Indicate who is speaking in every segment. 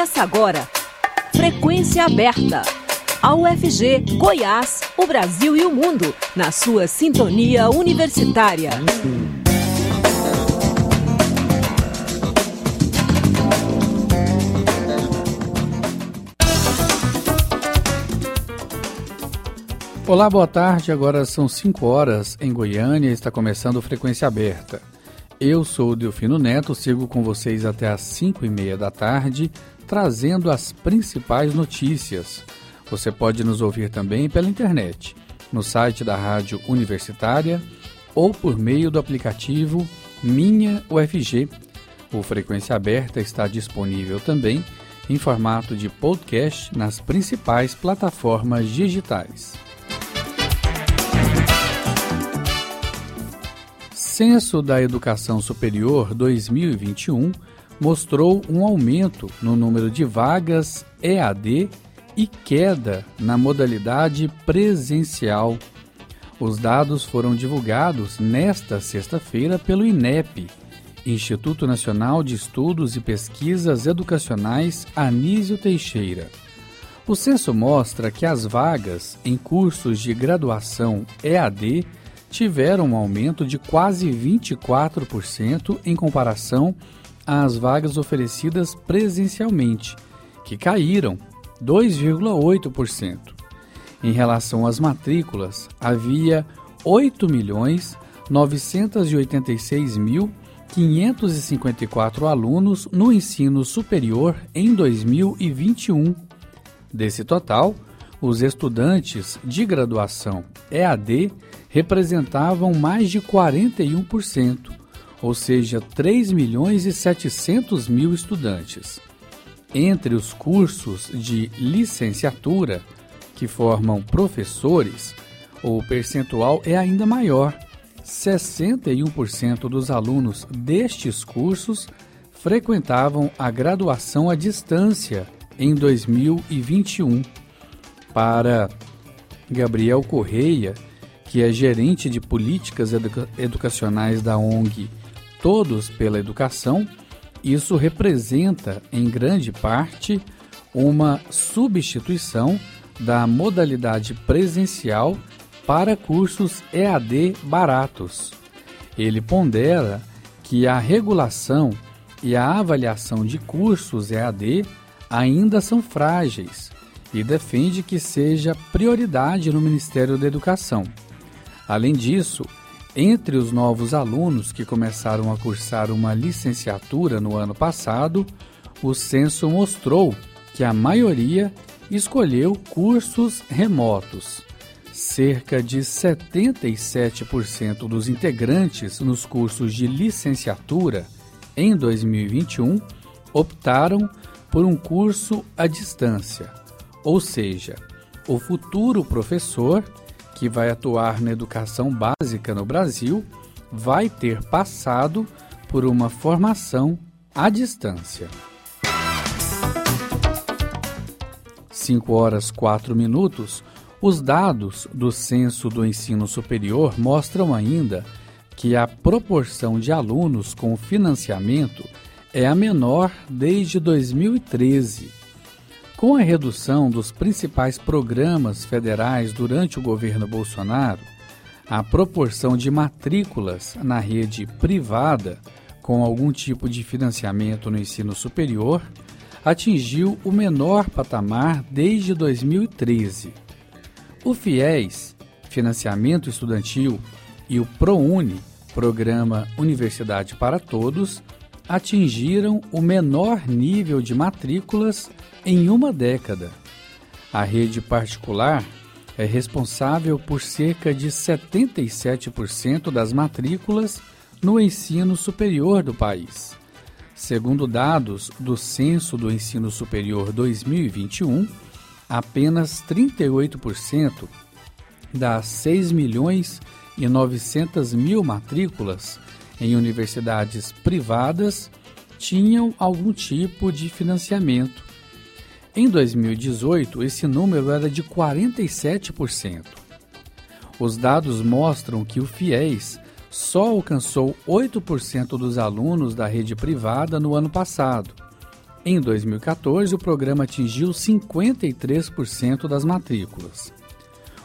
Speaker 1: Começa agora. Frequência aberta. A UFG, Goiás, o Brasil e o mundo, na sua sintonia universitária.
Speaker 2: Olá, boa tarde. Agora são 5 horas em Goiânia está começando Frequência Aberta. Eu sou o Delfino Neto, sigo com vocês até às 5 e meia da tarde, trazendo as principais notícias. Você pode nos ouvir também pela internet, no site da Rádio Universitária ou por meio do aplicativo Minha UFG. O Frequência Aberta está disponível também em formato de podcast nas principais plataformas digitais. Censo da Educação Superior 2021 mostrou um aumento no número de vagas EAD e queda na modalidade presencial. Os dados foram divulgados nesta sexta-feira pelo INEP, Instituto Nacional de Estudos e Pesquisas Educacionais Anísio Teixeira. O censo mostra que as vagas em cursos de graduação EAD tiveram um aumento de quase 24% em comparação às vagas oferecidas presencialmente, que caíram 2,8%. Em relação às matrículas, havia 8.986.554 alunos no ensino superior em 2021. Desse total, os estudantes de graduação EAD representavam mais de 41%, ou seja, 3 milhões e 700 mil estudantes. Entre os cursos de licenciatura, que formam professores, o percentual é ainda maior. 61% dos alunos destes cursos frequentavam a graduação à distância em 2021. Para Gabriel Correia, que é gerente de políticas educa educacionais da ONG Todos pela Educação, isso representa, em grande parte, uma substituição da modalidade presencial para cursos EAD baratos. Ele pondera que a regulação e a avaliação de cursos EAD ainda são frágeis e defende que seja prioridade no Ministério da Educação. Além disso, entre os novos alunos que começaram a cursar uma licenciatura no ano passado, o censo mostrou que a maioria escolheu cursos remotos. Cerca de 77% dos integrantes nos cursos de licenciatura em 2021 optaram por um curso à distância, ou seja, o futuro professor que vai atuar na educação básica no Brasil vai ter passado por uma formação à distância. 5 horas 4 minutos, os dados do Censo do Ensino Superior mostram ainda que a proporção de alunos com financiamento é a menor desde 2013 com a redução dos principais programas federais durante o governo Bolsonaro, a proporção de matrículas na rede privada com algum tipo de financiamento no ensino superior atingiu o menor patamar desde 2013. O FIES, Financiamento Estudantil, e o ProUni, Programa Universidade para Todos, atingiram o menor nível de matrículas em uma década. A rede particular é responsável por cerca de 77% das matrículas no ensino superior do país. Segundo dados do Censo do Ensino Superior 2021, apenas 38% das 6 milhões e 900 mil matrículas em universidades privadas tinham algum tipo de financiamento. Em 2018, esse número era de 47%. Os dados mostram que o FIES só alcançou 8% dos alunos da rede privada no ano passado, Em 2014, o programa atingiu 53% das matrículas.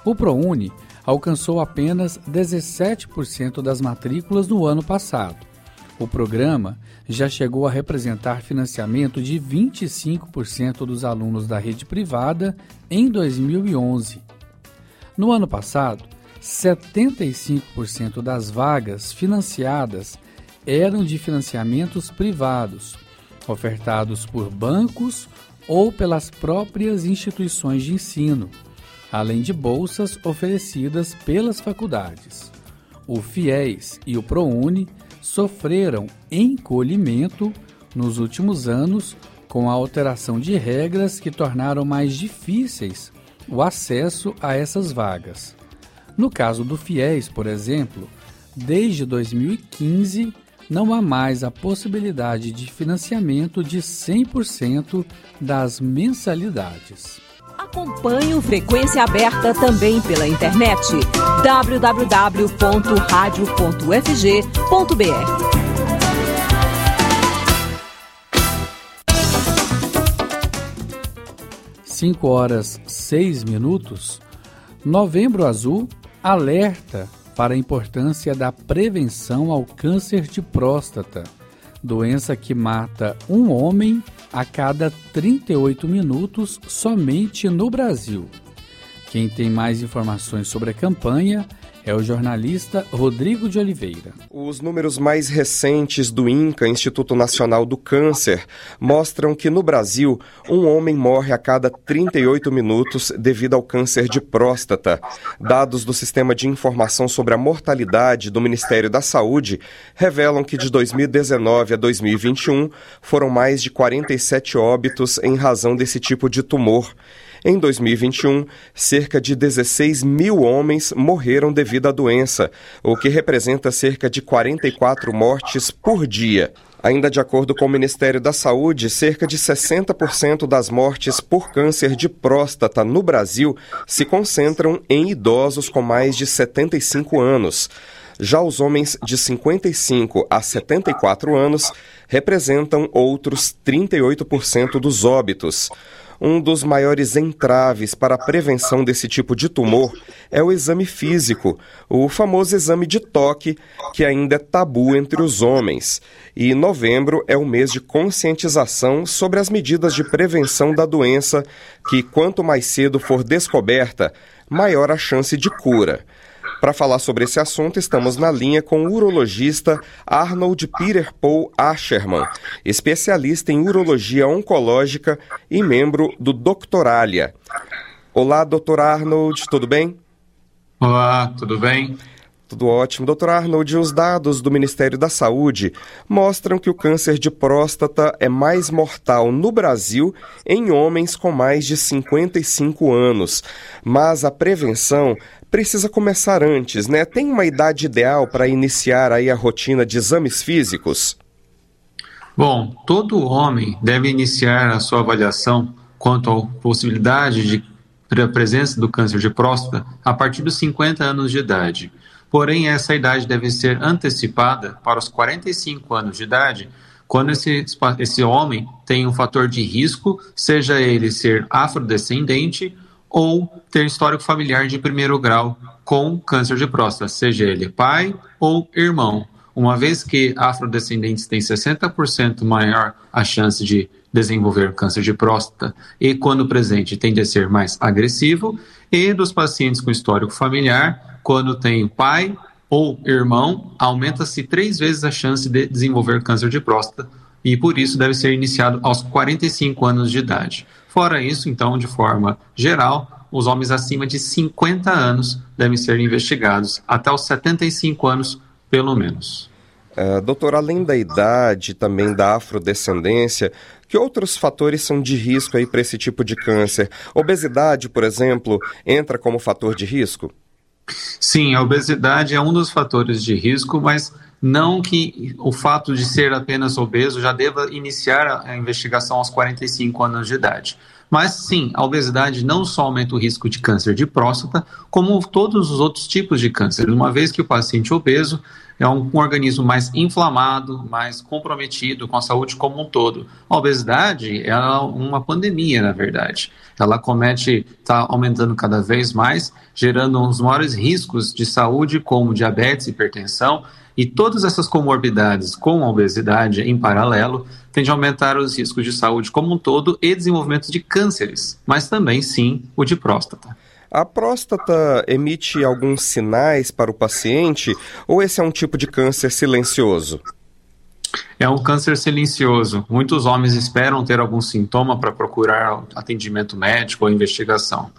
Speaker 2: O ProUni alcançou apenas 17% das matrículas no ano passado. O programa já chegou a representar financiamento de 25% dos alunos da rede privada em 2011. No ano passado, 75% das vagas financiadas eram de financiamentos privados, ofertados por bancos ou pelas próprias instituições de ensino, além de bolsas oferecidas pelas faculdades. O FIES e o ProUni sofreram encolhimento nos últimos anos com a alteração de regras que tornaram mais difíceis o acesso a essas vagas. No caso do FIES, por exemplo, desde 2015 não há mais a possibilidade de financiamento de 100% das mensalidades.
Speaker 1: Acompanhe o Frequência Aberta também pela internet www.radio.fg.br.
Speaker 2: Cinco horas seis minutos. Novembro Azul alerta para a importância da prevenção ao câncer de próstata, doença que mata um homem a cada 38 minutos somente no Brasil. Quem tem mais informações sobre a campanha é o jornalista Rodrigo de Oliveira.
Speaker 3: Os números mais recentes do INCA, Instituto Nacional do Câncer, mostram que no Brasil, um homem morre a cada 38 minutos devido ao câncer de próstata. Dados do Sistema de Informação sobre a Mortalidade do Ministério da Saúde revelam que de 2019 a 2021 foram mais de 47 óbitos em razão desse tipo de tumor. Em 2021, cerca de 16 mil homens morreram devido à doença, o que representa cerca de 44 mortes por dia. Ainda de acordo com o Ministério da Saúde, cerca de 60% das mortes por câncer de próstata no Brasil se concentram em idosos com mais de 75 anos. Já os homens de 55 a 74 anos representam outros 38% dos óbitos. Um dos maiores entraves para a prevenção desse tipo de tumor é o exame físico, o famoso exame de toque, que ainda é tabu entre os homens. E novembro é o mês de conscientização sobre as medidas de prevenção da doença, que quanto mais cedo for descoberta, maior a chance de cura. Para falar sobre esse assunto, estamos na linha com o urologista Arnold Peter Paul Asherman, especialista em urologia oncológica e membro do Doctoralia. Olá, doutor Arnold, tudo bem?
Speaker 4: Olá, tudo bem?
Speaker 3: Tudo ótimo. Doutor Arnold, os dados do Ministério da Saúde mostram que o câncer de próstata é mais mortal no Brasil em homens com mais de 55 anos. Mas a prevenção precisa começar antes, né? Tem uma idade ideal para iniciar aí a rotina de exames físicos?
Speaker 4: Bom, todo homem deve iniciar a sua avaliação quanto à possibilidade de presença do câncer de próstata a partir dos 50 anos de idade. Porém, essa idade deve ser antecipada para os 45 anos de idade, quando esse, esse homem tem um fator de risco, seja ele ser afrodescendente ou ter histórico familiar de primeiro grau com câncer de próstata, seja ele pai ou irmão. Uma vez que afrodescendentes têm 60% maior a chance de desenvolver câncer de próstata e, quando presente, tende a ser mais agressivo, e dos pacientes com histórico familiar, quando tem pai ou irmão, aumenta-se três vezes a chance de desenvolver câncer de próstata e, por isso, deve ser iniciado aos 45 anos de idade. Fora isso, então, de forma geral, os homens acima de 50 anos devem ser investigados até os 75 anos, pelo menos.
Speaker 3: Uh, doutor, além da idade, também da afrodescendência, que outros fatores são de risco aí para esse tipo de câncer? Obesidade, por exemplo, entra como fator de risco?
Speaker 4: Sim, a obesidade é um dos fatores de risco, mas não que o fato de ser apenas obeso já deva iniciar a investigação aos 45 anos de idade. Mas sim, a obesidade não só aumenta o risco de câncer de próstata, como todos os outros tipos de câncer. Uma vez que o paciente obeso é um, um, organismo mais inflamado, mais comprometido com a saúde como um todo. A obesidade é uma pandemia, na verdade. Ela comete, está aumentando cada vez mais, gerando uns maiores riscos de saúde, como diabetes, hipertensão, e todas essas comorbidades com a obesidade em paralelo tendem a aumentar os riscos de saúde como um todo e desenvolvimento de cânceres, mas também, sim, o de próstata.
Speaker 3: A próstata emite alguns sinais para o paciente ou esse é um tipo de câncer silencioso?
Speaker 4: É um câncer silencioso. Muitos homens esperam ter algum sintoma para procurar atendimento médico ou investigação.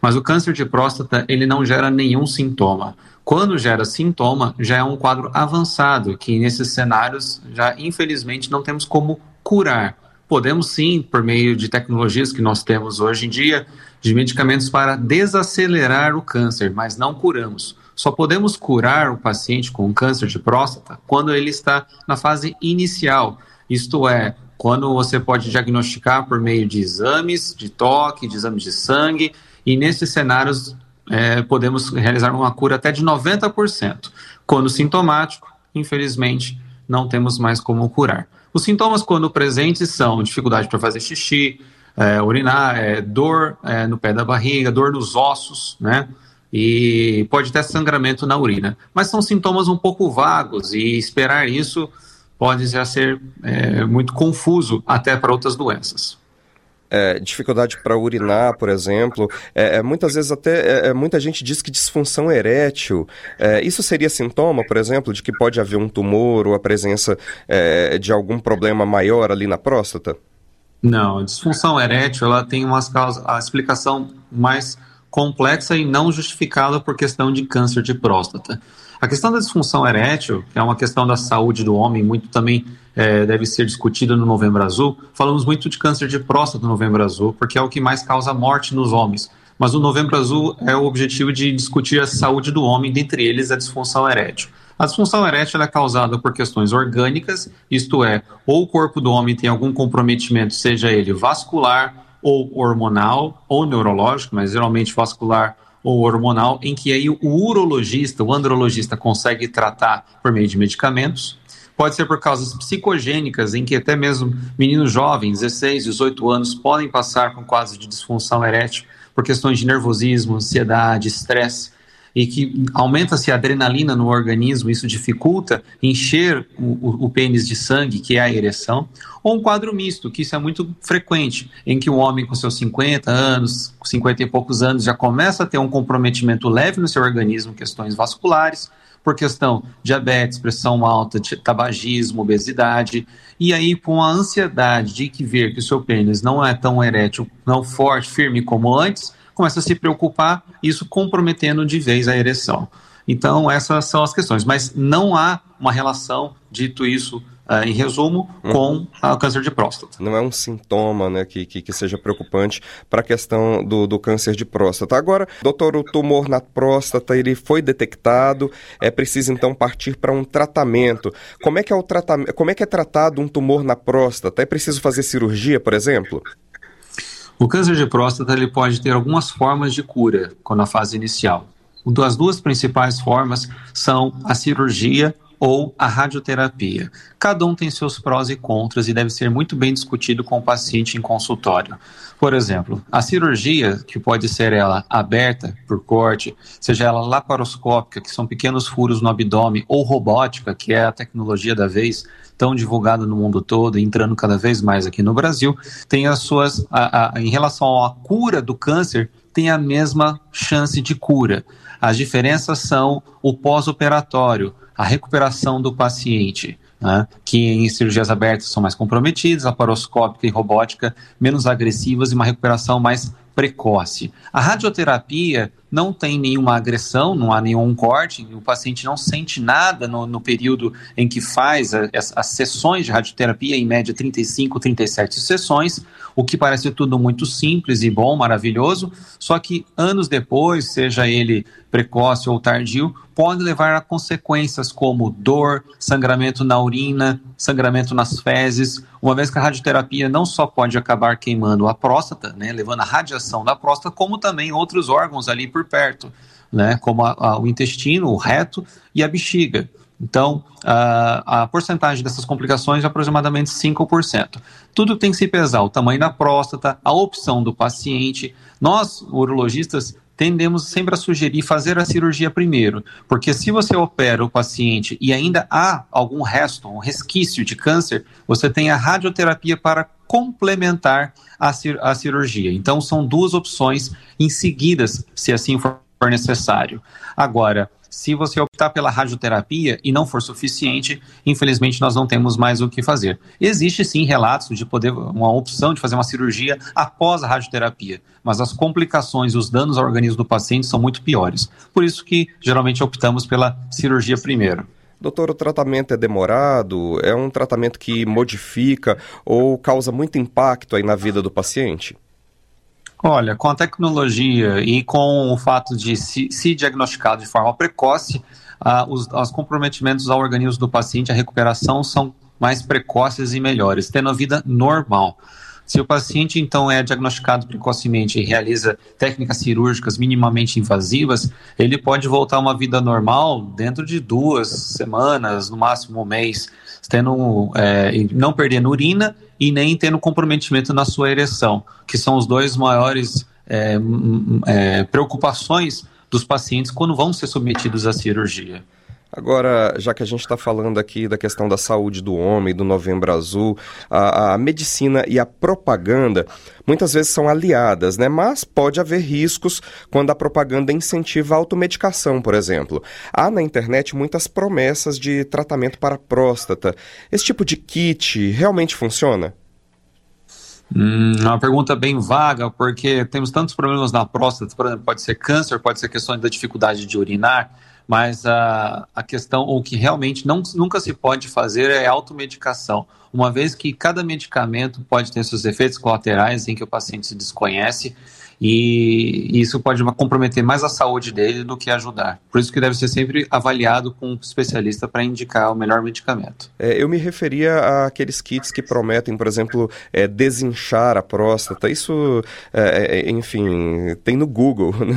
Speaker 4: Mas o câncer de próstata, ele não gera nenhum sintoma. Quando gera sintoma, já é um quadro avançado, que nesses cenários já infelizmente não temos como curar. Podemos sim, por meio de tecnologias que nós temos hoje em dia, de medicamentos para desacelerar o câncer, mas não curamos. Só podemos curar o paciente com câncer de próstata quando ele está na fase inicial, isto é, quando você pode diagnosticar por meio de exames de toque, de exames de sangue, e nesses cenários é, podemos realizar uma cura até de 90%. Quando sintomático, infelizmente, não temos mais como curar. Os sintomas, quando presentes, são dificuldade para fazer xixi, é, urinar, é, dor é, no pé da barriga, dor nos ossos, né? E pode ter sangramento na urina. Mas são sintomas um pouco vagos e esperar isso pode já ser é, muito confuso até para outras doenças
Speaker 3: é, dificuldade para urinar, por exemplo. É, é muitas vezes até é, é, muita gente diz que disfunção erétil. Isso seria sintoma, por exemplo, de que pode haver um tumor ou a presença de algum problema maior ali na próstata?
Speaker 4: Não, a disfunção erétil ela tem umas causas, a explicação mais complexa e não justificada por questão de câncer de próstata. A questão da disfunção erétil, que é uma questão da saúde do homem, muito também é, deve ser discutida no Novembro Azul. Falamos muito de câncer de próstata no Novembro Azul, porque é o que mais causa morte nos homens. Mas o Novembro Azul é o objetivo de discutir a saúde do homem, dentre eles a disfunção erétil. A disfunção erétil é causada por questões orgânicas, isto é, ou o corpo do homem tem algum comprometimento, seja ele vascular ou hormonal ou neurológico, mas geralmente vascular ou hormonal, em que aí o urologista, o andrologista consegue tratar por meio de medicamentos. Pode ser por causas psicogênicas, em que até mesmo meninos jovens, 16, 18 anos, podem passar com quadros de disfunção erétil por questões de nervosismo, ansiedade, estresse e que aumenta-se a adrenalina no organismo, isso dificulta encher o, o, pênis de sangue, que é a ereção, ou um quadro misto, que isso é muito frequente, em que o homem com seus 50 anos, 50 e poucos anos, já começa a ter um comprometimento leve no seu organismo, questões vasculares, por questão diabetes, pressão alta, tabagismo, obesidade, e aí com a ansiedade de que ver que o seu pênis não é tão erétil, não forte, firme como antes, começa a se preocupar, isso comprometendo de vez a ereção. Então, essas são as questões. Mas não há uma relação, dito isso uh, em resumo, uhum. com o câncer de próstata.
Speaker 3: Não é um sintoma né, que, que, que seja preocupante para a questão do, do câncer de próstata. Agora, doutor, o tumor na próstata ele foi detectado, é preciso então partir para um tratamento. Como é que é o tratamento? Como é que é tratado um tumor na próstata? É preciso fazer cirurgia, por exemplo?
Speaker 4: O câncer de próstata ele pode ter algumas formas de cura quando na fase inicial. As duas principais formas são a cirurgia ou a radioterapia. Cada um tem seus prós e contras e deve ser muito bem discutido com o paciente em consultório. Por exemplo, a cirurgia, que pode ser ela aberta por corte, seja ela laparoscópica, que são pequenos furos no abdômen, ou robótica, que é a tecnologia da vez, tão divulgada no mundo todo, entrando cada vez mais aqui no Brasil, tem as suas, a, a, em relação à cura do câncer, tem a mesma chance de cura. As diferenças são o pós-operatório, a recuperação do paciente. Né, que em cirurgias abertas são mais comprometidas, laparoscópica e robótica menos agressivas e uma recuperação mais precoce. A radioterapia não tem nenhuma agressão, não há nenhum corte, o paciente não sente nada no, no período em que faz a, as, as, sessões de radioterapia, em média 35, 37 sessões, o que parece tudo muito simples e bom, maravilhoso, só que anos depois, seja ele precoce ou tardio, pode levar a consequências como dor, sangramento na urina, sangramento nas fezes, uma vez que a radioterapia não só pode acabar queimando a próstata, né, levando a radiação da próstata, como também outros órgãos ali por perto, né, como a, a, o intestino, o reto e a bexiga. Então, a, a porcentagem dessas complicações é aproximadamente 5%. Tudo tem que se pesar: o tamanho da próstata, a opção do paciente. Nós, urologistas, tendemos sempre a sugerir fazer a cirurgia primeiro, porque se você opera o paciente e ainda há algum resto, um resquício de câncer, você tem a radioterapia para complementar a, cir a cirurgia. Então, são duas opções em seguidas, se assim for necessário. Agora, se você optar pela radioterapia e não for suficiente, infelizmente nós não temos mais o que fazer. Existe sim relatos de poder, uma opção de fazer uma cirurgia após a radioterapia, mas as complicações, os danos ao organismo do paciente são muito piores. Por isso que geralmente optamos pela cirurgia primeiro.
Speaker 3: Doutor, o tratamento é demorado? É um tratamento que modifica ou causa muito impacto aí na vida do paciente?
Speaker 4: Olha, com a tecnologia e com o fato de se, se diagnosticado de forma precoce, uh, os, os comprometimentos ao organismo do paciente, a recuperação são mais precoces e melhores, tendo a vida normal. Se o paciente, então, é diagnosticado precocemente e realiza técnicas cirúrgicas minimamente invasivas, ele pode voltar a uma vida normal dentro de duas semanas, no máximo um mês, tendo, é, não perdendo urina e nem tendo comprometimento na sua ereção, que são os dois maiores é, é, preocupações dos pacientes quando vão ser submetidos à cirurgia.
Speaker 3: Agora, já que a gente está falando aqui da questão da saúde do homem, do Novembro Azul, a, a, medicina e a propaganda muitas vezes são aliadas, né? Mas pode haver riscos quando a propaganda incentiva a automedicação, por exemplo. Há na internet muitas promessas de tratamento para próstata. Esse tipo de kit realmente funciona?
Speaker 4: Hum, é uma pergunta bem vaga, porque temos tantos problemas na próstata, por exemplo, pode ser câncer, pode ser questão da dificuldade de urinar mas a, a questão, o que realmente não, nunca se pode fazer é automedicação, uma vez que cada medicamento pode ter seus efeitos colaterais em que o paciente se desconhece e isso pode comprometer mais a saúde dele do que ajudar. Por isso que deve ser sempre avaliado com um especialista para indicar o melhor medicamento.
Speaker 3: É, eu me referia àqueles kits que prometem, por exemplo, é, desinchar a próstata. Isso, é, é enfim, tem no Google. Né?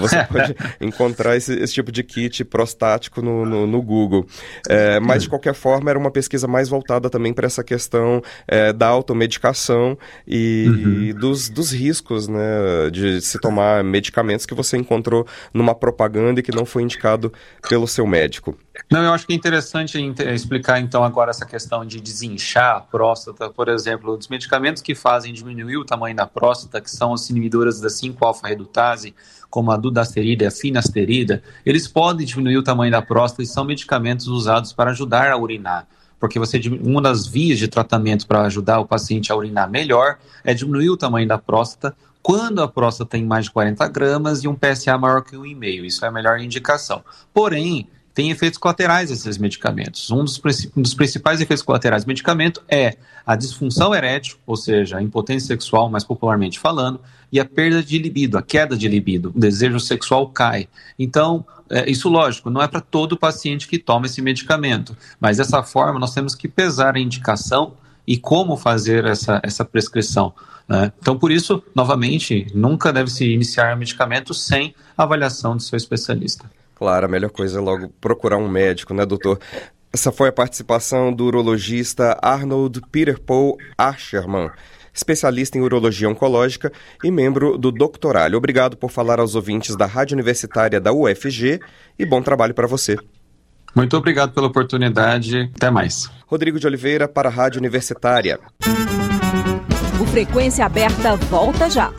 Speaker 3: Você pode encontrar esse, esse, tipo de kit prostático no, no, no Google. É, mas, de qualquer forma, era uma pesquisa mais voltada também para essa questão é, da automedicação e, uhum. e dos, dos riscos, né? De se tomar medicamentos que você encontrou numa propaganda e que não foi indicado pelo seu médico.
Speaker 4: Não, eu acho que é interessante explicar então agora essa questão de desinchar a próstata, por exemplo, os medicamentos que fazem diminuir o tamanho da próstata, que são as inibidoras da 5-alfa-redutase, como a dudasterida e a finasterida, eles podem diminuir o tamanho da próstata e são medicamentos usados para ajudar a urinar porque você uma das vias de tratamento para ajudar o paciente a urinar melhor é diminuir o tamanho da próstata quando a próstata tem mais de 40 gramas e um PSA maior que 1,5. Isso é a melhor indicação. Porém, tem efeitos colaterais esses medicamentos. Um dos, um dos, principais efeitos colaterais do medicamento é a disfunção erétil, ou seja, a impotência sexual, mais popularmente falando, e a perda de libido, a queda de libido. O desejo sexual cai. Então, é, isso lógico, não é para todo paciente que toma esse medicamento, mas dessa forma nós temos que pesar a indicação e como fazer essa, essa prescrição. Né? Então, por isso, novamente, nunca deve se iniciar medicamento sem avaliação do seu especialista.
Speaker 3: Claro, a melhor coisa é logo procurar um médico, né, doutor? Essa foi a participação do urologista Arnold Peter Paul Asherman, especialista em urologia oncológica e membro do Doctoralho. Obrigado por falar aos ouvintes da Rádio Universitária da UFG e bom trabalho para você.
Speaker 4: Muito obrigado pela oportunidade. Até mais.
Speaker 3: Rodrigo de Oliveira para a Rádio Universitária.
Speaker 1: O Frequência Aberta volta já.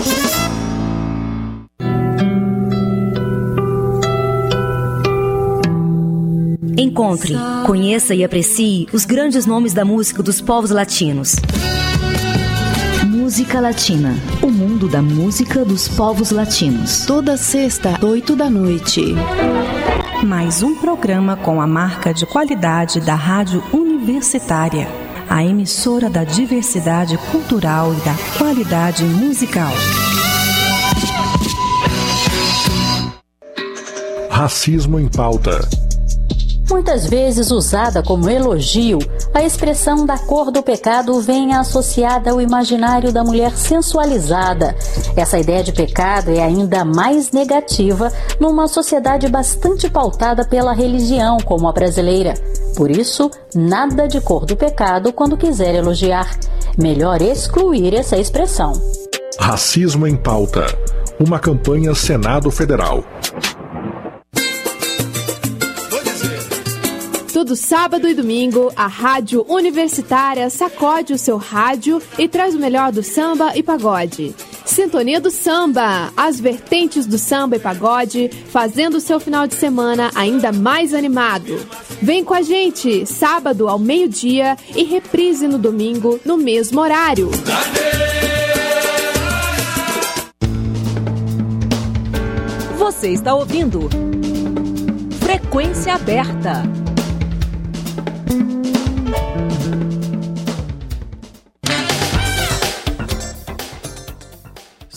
Speaker 1: Encontre, conheça e aprecie os grandes nomes da música dos povos latinos. Música Latina. O mundo da música dos povos latinos.
Speaker 5: Toda sexta, oito da noite.
Speaker 1: Mais um programa com a marca de qualidade da Rádio Universitária a emissora da diversidade cultural e da qualidade musical.
Speaker 6: Racismo em pauta. Muitas vezes usada como elogio, a expressão da cor do pecado vem associada ao imaginário da mulher sensualizada. Essa ideia de pecado é ainda mais negativa numa sociedade bastante pautada pela religião, como a brasileira. Por isso, nada de cor do pecado quando quiser elogiar. Melhor excluir essa expressão.
Speaker 7: Racismo em pauta. Uma campanha Senado Federal.
Speaker 8: Todo sábado e domingo, a Rádio Universitária sacode o seu rádio e traz o melhor do samba e pagode. Sintonia do Samba, as vertentes do samba e pagode, fazendo o seu final de semana ainda mais animado. Vem com a gente, sábado ao meio-dia e reprise no domingo, no mesmo horário.
Speaker 1: Você está ouvindo Frequência Aberta.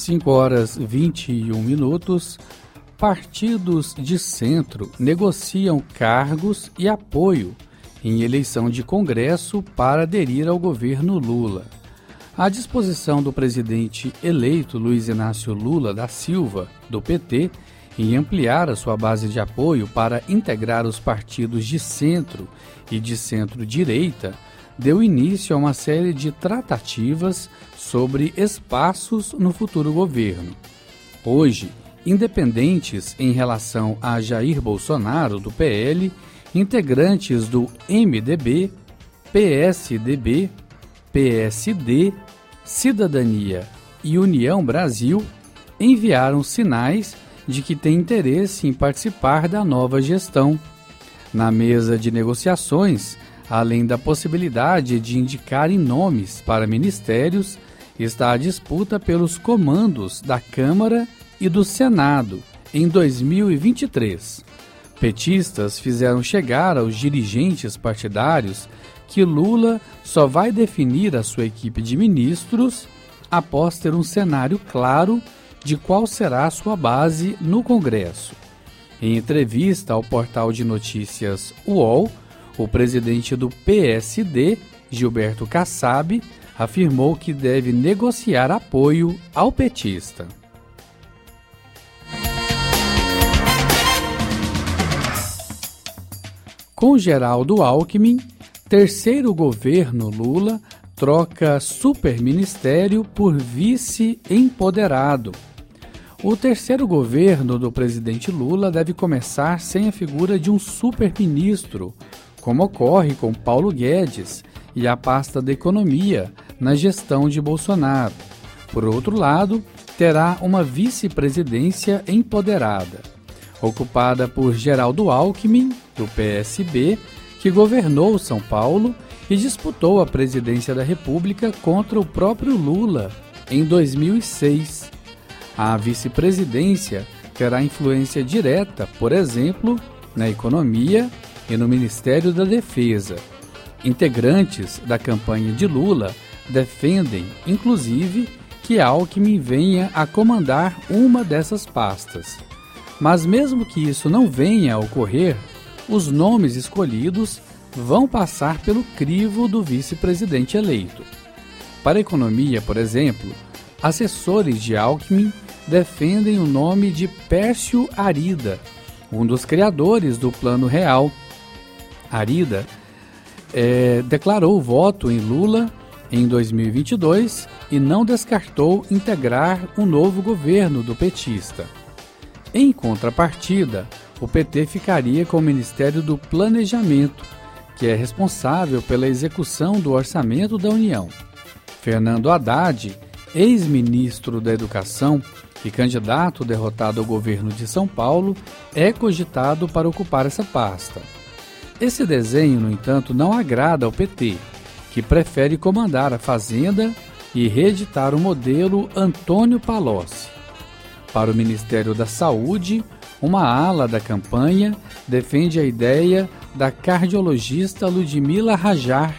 Speaker 2: 5 horas 21 minutos, partidos de centro negociam cargos e apoio em eleição de Congresso para aderir ao governo Lula. A disposição do presidente eleito Luiz Inácio Lula da Silva, do PT, em ampliar a sua base de apoio para integrar os partidos de centro e de centro-direita deu início a uma série de tratativas sobre espaços no futuro governo. Hoje, independentes em relação a Jair Bolsonaro, do PL, integrantes do MDB, PSDB, PSD, Cidadania e União Brasil enviaram sinais de que têm interesse em participar da nova gestão. Na mesa de negociações, Além da possibilidade de indicarem nomes para ministérios, está a disputa pelos comandos da Câmara e do Senado em 2023. Petistas fizeram chegar aos dirigentes partidários que Lula só vai definir a sua equipe de ministros após ter um cenário claro de qual será a sua base no Congresso. Em entrevista ao portal de notícias UOL, o presidente do PSD, Gilberto Kassab, afirmou que deve negociar apoio ao petista. Com Geraldo Alckmin, terceiro governo Lula troca superministério por vice empoderado. O terceiro governo do presidente Lula deve começar sem a figura de um superministro, como ocorre com Paulo Guedes e a pasta da Economia na gestão de Bolsonaro. Por outro lado, terá uma vice-presidência empoderada, ocupada por Geraldo Alckmin, do PSB, que governou São Paulo e disputou a presidência da República contra o próprio Lula em 2006. A vice-presidência terá influência direta, por exemplo, na economia e no Ministério da Defesa. Integrantes da campanha de Lula defendem, inclusive, que Alckmin venha a comandar uma dessas pastas. Mas, mesmo que isso não venha a ocorrer, os nomes escolhidos vão passar pelo crivo do vice-presidente eleito. Para a economia, por exemplo, assessores de Alckmin defendem o nome de Pércio Arida, um dos criadores do Plano Real Arida, é, declarou voto em Lula em 2022 e não descartou integrar o um novo governo do petista. Em contrapartida, o PT ficaria com o Ministério do Planejamento, que é responsável pela execução do orçamento da União. Fernando Haddad, ex-ministro da Educação e candidato derrotado ao governo de São Paulo, é cogitado para ocupar essa pasta. Esse desenho, no entanto, não agrada ao PT, que prefere comandar a Fazenda e reeditar o modelo Antônio Palocci. Para o Ministério da Saúde, uma ala da campanha defende a ideia da cardiologista Ludmila Rajar,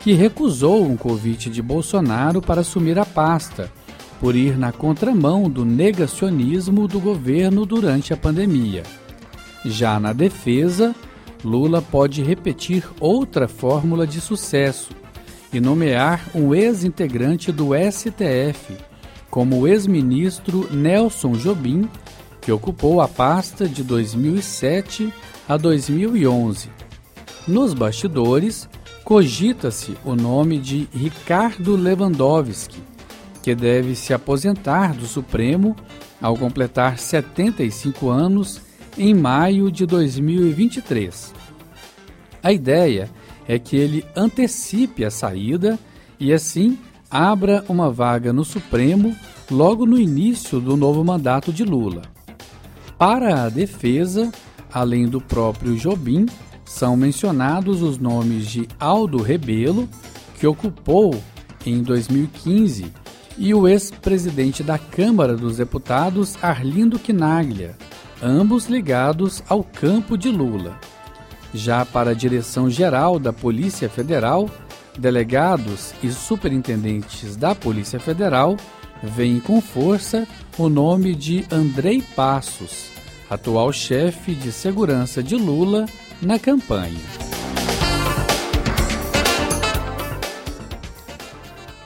Speaker 2: que recusou um convite de Bolsonaro para assumir a pasta, por ir na contramão do negacionismo do governo durante a pandemia. Já na defesa, Lula pode repetir outra fórmula de sucesso e nomear um ex-integrante do STF, como o ex-ministro Nelson Jobim, que ocupou a pasta de 2007 a 2011. Nos bastidores, cogita-se o nome de Ricardo Lewandowski, que deve se aposentar do Supremo ao completar 75 anos em maio de 2023. A ideia é que ele antecipe a saída e assim abra uma vaga no Supremo logo no início do novo mandato de Lula. Para a defesa, além do próprio Jobim, são mencionados os nomes de Aldo Rebelo, que ocupou em 2015, e o ex-presidente da Câmara dos Deputados, Arlindo Quinaglia, ambos ligados ao campo de Lula. Já para a direção geral da Polícia Federal, delegados e superintendentes da Polícia Federal veem com força o nome de Andrei Passos, atual chefe de segurança de Lula na campanha.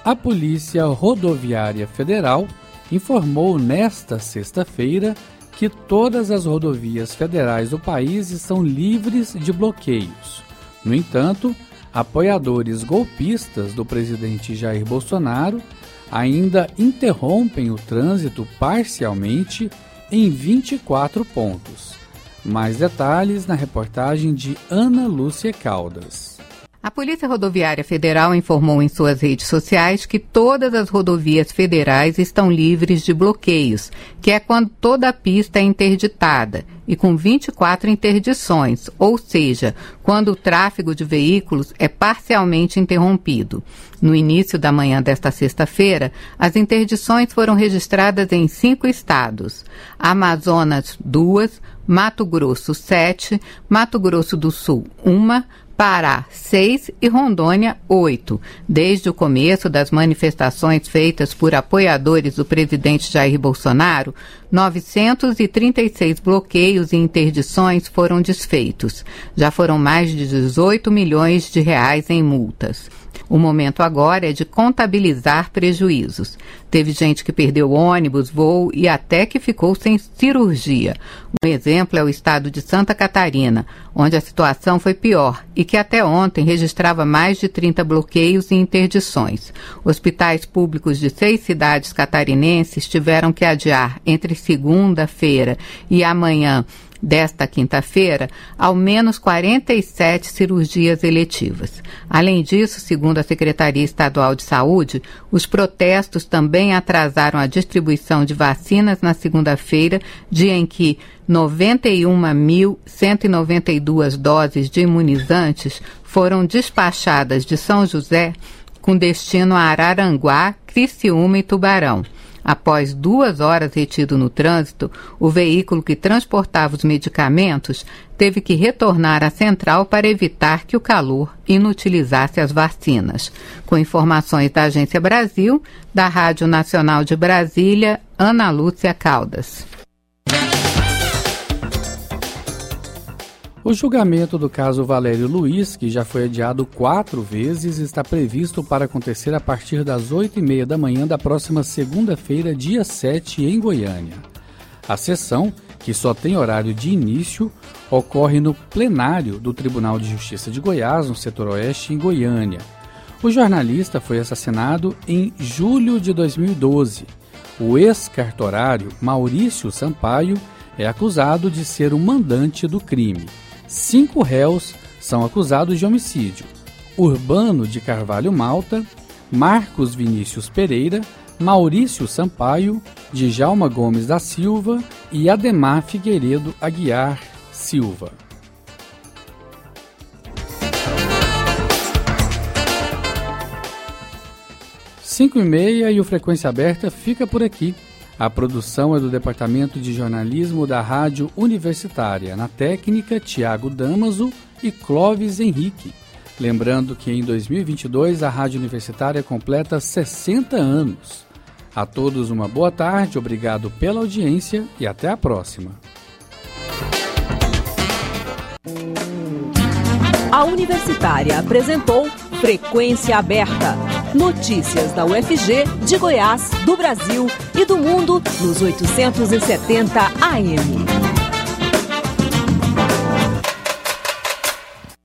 Speaker 2: A Polícia Rodoviária Federal informou nesta sexta-feira que todas as rodovias federais do país estão livres de bloqueios. No entanto, apoiadores golpistas do presidente Jair Bolsonaro ainda interrompem o trânsito parcialmente em 24 pontos. Mais detalhes na reportagem de Ana Lúcia Caldas.
Speaker 9: A Polícia Rodoviária Federal informou em suas redes sociais que todas as rodovias federais estão livres de bloqueios, que é quando toda a pista é interditada, e com 24 interdições, ou seja, quando o tráfego de veículos é parcialmente interrompido. No início da manhã desta sexta-feira, as interdições foram registradas em cinco estados: Amazonas, duas, Mato Grosso, sete, Mato Grosso do Sul, uma, Pará, 6 e Rondônia, 8. Desde o começo das manifestações feitas por apoiadores do presidente Jair Bolsonaro, 936 bloqueios e interdições foram desfeitos. Já foram mais de 18 milhões de reais em multas. O momento agora é de contabilizar prejuízos. Teve gente que perdeu ônibus, voo e até que ficou sem cirurgia. Um exemplo é o estado de Santa Catarina, onde a situação foi pior e que até ontem registrava mais de 30 bloqueios e interdições. Hospitais públicos de seis cidades catarinenses tiveram que adiar entre segunda-feira e amanhã desta quinta-feira, ao menos 47 cirurgias eletivas. Além disso, segundo a Secretaria Estadual de Saúde, os protestos também atrasaram a distribuição de vacinas na segunda-feira, dia em que 91.192 doses de imunizantes foram despachadas de São José com destino a Araranguá, Criciúma e Tubarão. Após duas horas retido no trânsito, o veículo que transportava os medicamentos teve que retornar à central para evitar que o calor inutilizasse as vacinas. Com informações da Agência Brasil, da Rádio Nacional de Brasília, Ana Lúcia Caldas.
Speaker 2: O julgamento do caso Valério Luiz, que já foi adiado quatro vezes, está previsto para acontecer a partir das oito e meia da manhã da próxima segunda-feira, dia 7, em Goiânia. A sessão, que só tem horário de início, ocorre no plenário do Tribunal de Justiça de Goiás, no setor oeste, em Goiânia. O jornalista foi assassinado em julho de 2012. O ex-cartorário Maurício Sampaio é acusado de ser o mandante do crime. Cinco réus são acusados de homicídio: Urbano de Carvalho Malta, Marcos Vinícius Pereira, Maurício Sampaio, Djalma Gomes da Silva e Ademar Figueiredo Aguiar Silva. Cinco e meia e o Frequência Aberta fica por aqui. A produção é do Departamento de Jornalismo da Rádio Universitária, na técnica Tiago Damaso e Clóvis Henrique. Lembrando que em 2022 a Rádio Universitária completa 60 anos. A todos uma boa tarde, obrigado pela audiência e até a próxima.
Speaker 1: a Universitária apresentou Frequência Aberta. Notícias da UFG, de Goiás, do Brasil e do mundo nos 870 AM.